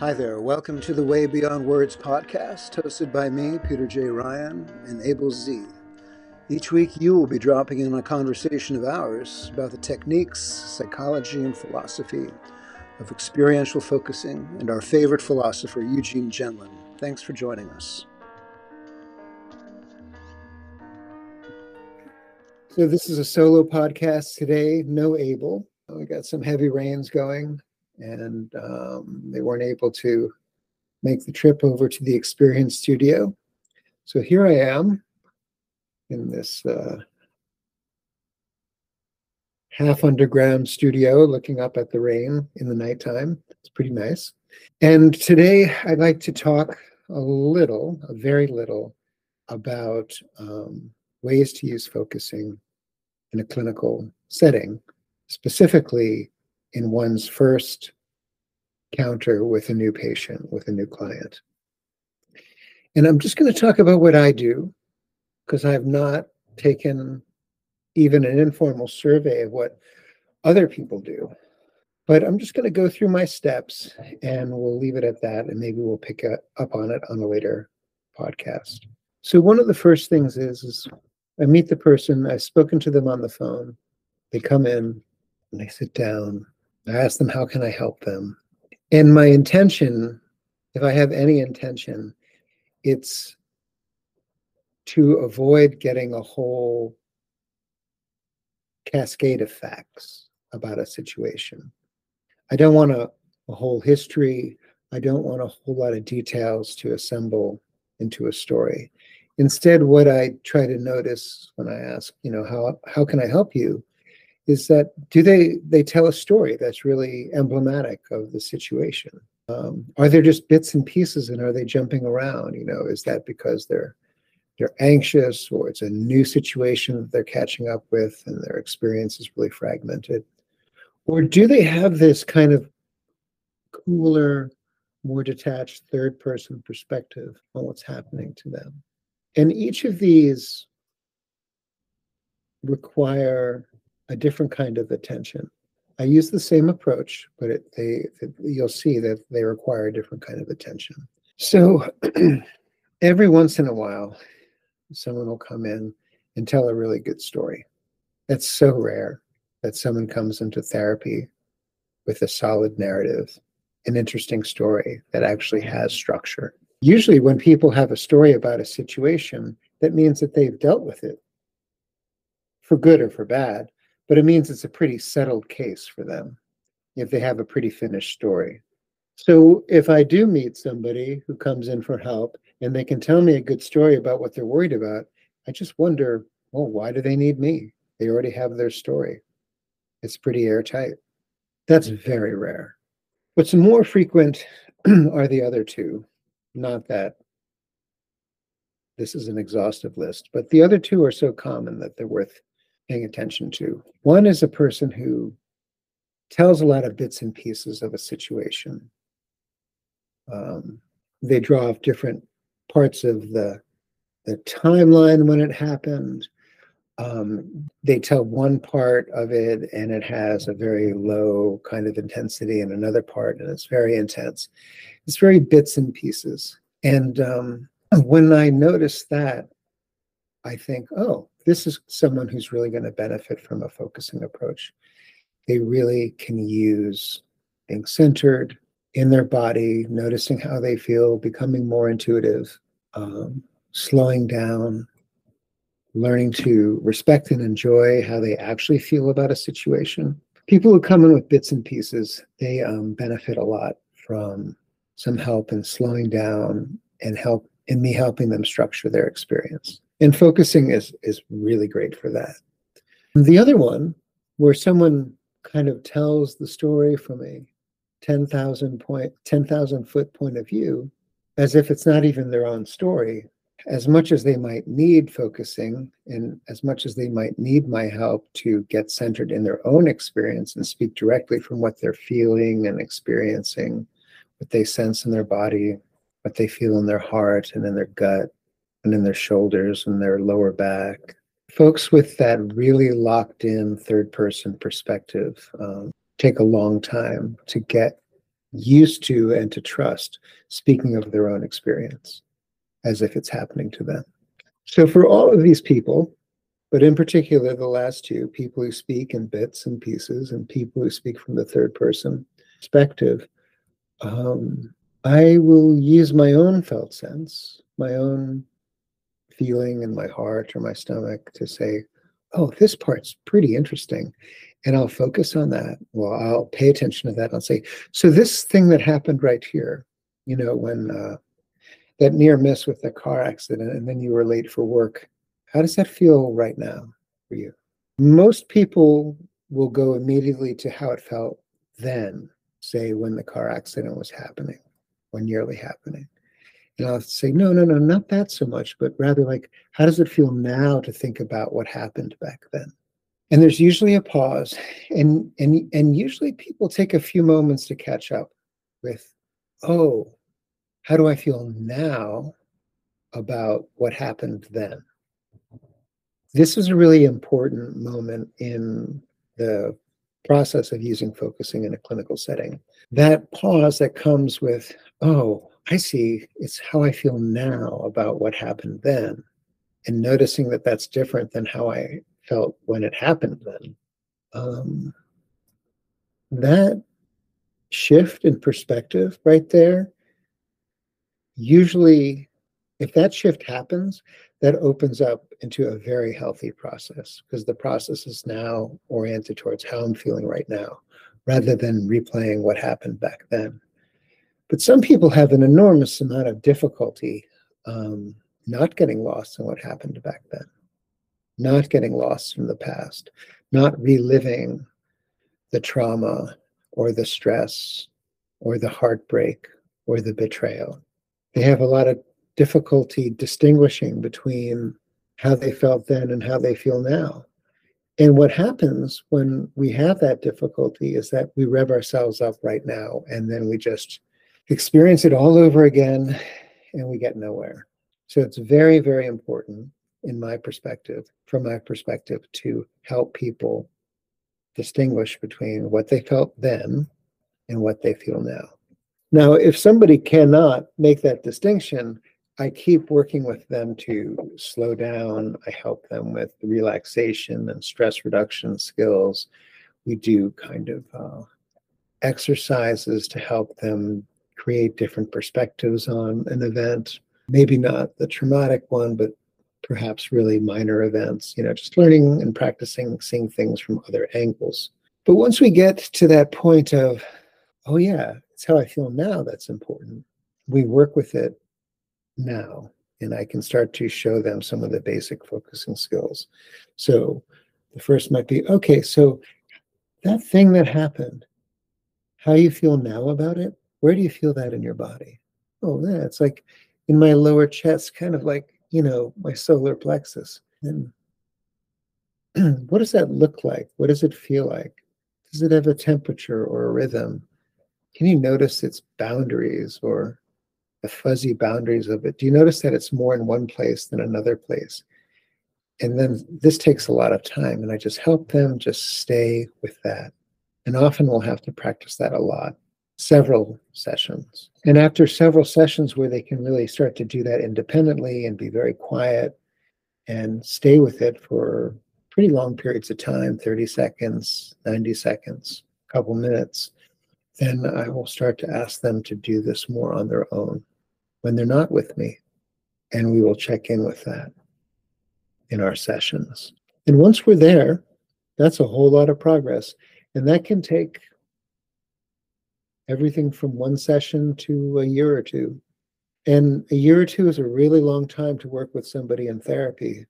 Hi there. Welcome to the Way Beyond Words podcast, hosted by me, Peter J. Ryan, and Abel Z. Each week, you will be dropping in a conversation of ours about the techniques, psychology, and philosophy of experiential focusing and our favorite philosopher, Eugene Gendlin. Thanks for joining us. So, this is a solo podcast today. No Abel. We got some heavy rains going and um, they weren't able to make the trip over to the Experience Studio. So here I am in this uh, half underground studio looking up at the rain in the nighttime. It's pretty nice. And today I'd like to talk a little, a very little, about um, ways to use focusing in a clinical setting, specifically in one's first counter with a new patient, with a new client. And I'm just going to talk about what I do because I've not taken even an informal survey of what other people do. But I'm just going to go through my steps and we'll leave it at that. And maybe we'll pick up on it on a later podcast. So, one of the first things is, is I meet the person, I've spoken to them on the phone. They come in and they sit down. I ask them, How can I help them? And my intention, if I have any intention, it's to avoid getting a whole cascade of facts about a situation. I don't want a, a whole history. I don't want a whole lot of details to assemble into a story. Instead, what I try to notice when I ask, you know, how how can I help you, is that do they they tell a story that's really emblematic of the situation? Um, are there just bits and pieces, and are they jumping around? You know, is that because they're they're anxious, or it's a new situation that they're catching up with, and their experience is really fragmented, or do they have this kind of cooler, more detached third person perspective on what's happening to them? And each of these require a different kind of attention. I use the same approach, but it, they you'll see that they require a different kind of attention. So every once in a while, someone will come in and tell a really good story. That's so rare that someone comes into therapy with a solid narrative, an interesting story that actually has structure. Usually, when people have a story about a situation, that means that they've dealt with it for good or for bad but it means it's a pretty settled case for them if they have a pretty finished story. So if I do meet somebody who comes in for help and they can tell me a good story about what they're worried about, I just wonder, well, why do they need me? They already have their story. It's pretty airtight. That's very rare. What's more frequent are the other two. Not that this is an exhaustive list, but the other two are so common that they're worth paying attention to. One is a person who tells a lot of bits and pieces of a situation. Um, they draw off different parts of the the timeline when it happened. Um, they tell one part of it and it has a very low kind of intensity, and another part and it's very intense. It's very bits and pieces. And um, when I notice that, I think, oh, this is someone who's really going to benefit from a focusing approach. They really can use being centered in their body, noticing how they feel, becoming more intuitive, um, slowing down, learning to respect and enjoy how they actually feel about a situation. People who come in with bits and pieces, they um, benefit a lot from some help in slowing down and help in me helping them structure their experience. And focusing is is really great for that. The other one, where someone kind of tells the story from a 10,000 point 10,000 foot point of view as if it's not even their own story as much as they might need focusing and as much as they might need my help to get centered in their own experience and speak directly from what they're feeling and experiencing what they sense in their body what they feel in their heart and in their gut and in their shoulders and their lower back. Folks with that really locked in third person perspective um, take a long time to get used to and to trust speaking of their own experience as if it's happening to them. So, for all of these people, but in particular the last two, people who speak in bits and pieces and people who speak from the third person perspective, um, I will use my own felt sense, my own feeling in my heart or my stomach to say, oh, this part's pretty interesting. And I'll focus on that. Well, I'll pay attention to that. I'll say, so this thing that happened right here, you know, when uh, that near miss with the car accident and then you were late for work, how does that feel right now for you? Most people will go immediately to how it felt then, say when the car accident was happening or nearly happening. And I'll say, no, no, no, not that so much, but rather like, how does it feel now to think about what happened back then? And there's usually a pause, and and and usually people take a few moments to catch up with, oh, how do I feel now about what happened then? This is a really important moment in the process of using focusing in a clinical setting. That pause that comes with, oh, I see, it's how I feel now about what happened then. And noticing that that's different than how I felt when it happened then. Um, that shift in perspective right there, usually, if that shift happens, that opens up into a very healthy process because the process is now oriented towards how I'm feeling right now rather than replaying what happened back then. But some people have an enormous amount of difficulty um, not getting lost in what happened back then, not getting lost in the past, not reliving the trauma or the stress or the heartbreak or the betrayal. They have a lot of difficulty distinguishing between how they felt then and how they feel now. And what happens when we have that difficulty is that we rev ourselves up right now and then we just experience it all over again and we get nowhere. So it's very, very important, in my perspective, from my perspective, to help people distinguish between what they felt then and what they feel now. Now, if somebody cannot make that distinction, I keep working with them to slow down. I help them with relaxation and stress reduction skills. We do kind of uh, exercises to help them create different perspectives on an event. Maybe not the traumatic one, but perhaps really minor events, you know, just learning and practicing seeing things from other angles. But once we get to that point of, oh, yeah, it's how I feel now that's important, we work with it now and I can start to show them some of the basic focusing skills. So the first might be okay, so that thing that happened, how you feel now about it, where do you feel that in your body? Oh, yeah, it's like in my lower chest, kind of like, you know, my solar plexus. And what does that look like? What does it feel like? Does it have a temperature or a rhythm? Can you notice its boundaries or the fuzzy boundaries of it. Do you notice that it's more in one place than another place? And then this takes a lot of time, and I just help them just stay with that. And often we'll have to practice that a lot, several sessions. And after several sessions where they can really start to do that independently and be very quiet and stay with it for pretty long periods of time 30 seconds, 90 seconds, a couple minutes then I will start to ask them to do this more on their own when they're not with me. And we will check in with that in our sessions. And once we're there, that's a whole lot of progress. And that can take everything from one session to a year or two. And a year or two is a really long time to work with somebody in therapy.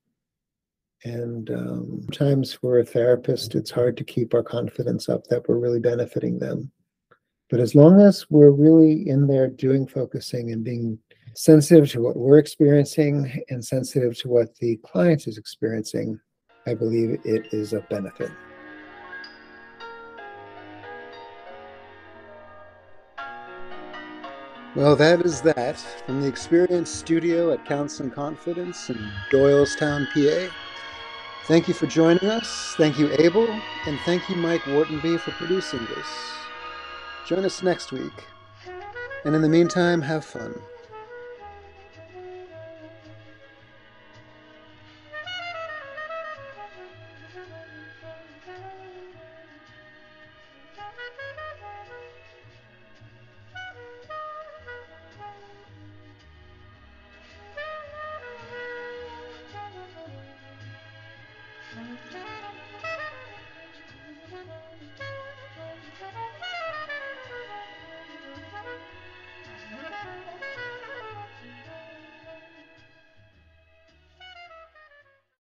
And um, sometimes for a therapist, it's hard to keep our confidence up that we're really benefiting them. But as long as we're really in there doing focusing and being sensitive to what we're experiencing and sensitive to what the client is experiencing, I believe it is a benefit. Well, that is that from the Experience Studio at Counseling Confidence in Doylestown, PA. Thank you for joining us. Thank you, Abel, and thank you, Mike Whartonby, for producing this. Join us next week. And in the meantime, have fun.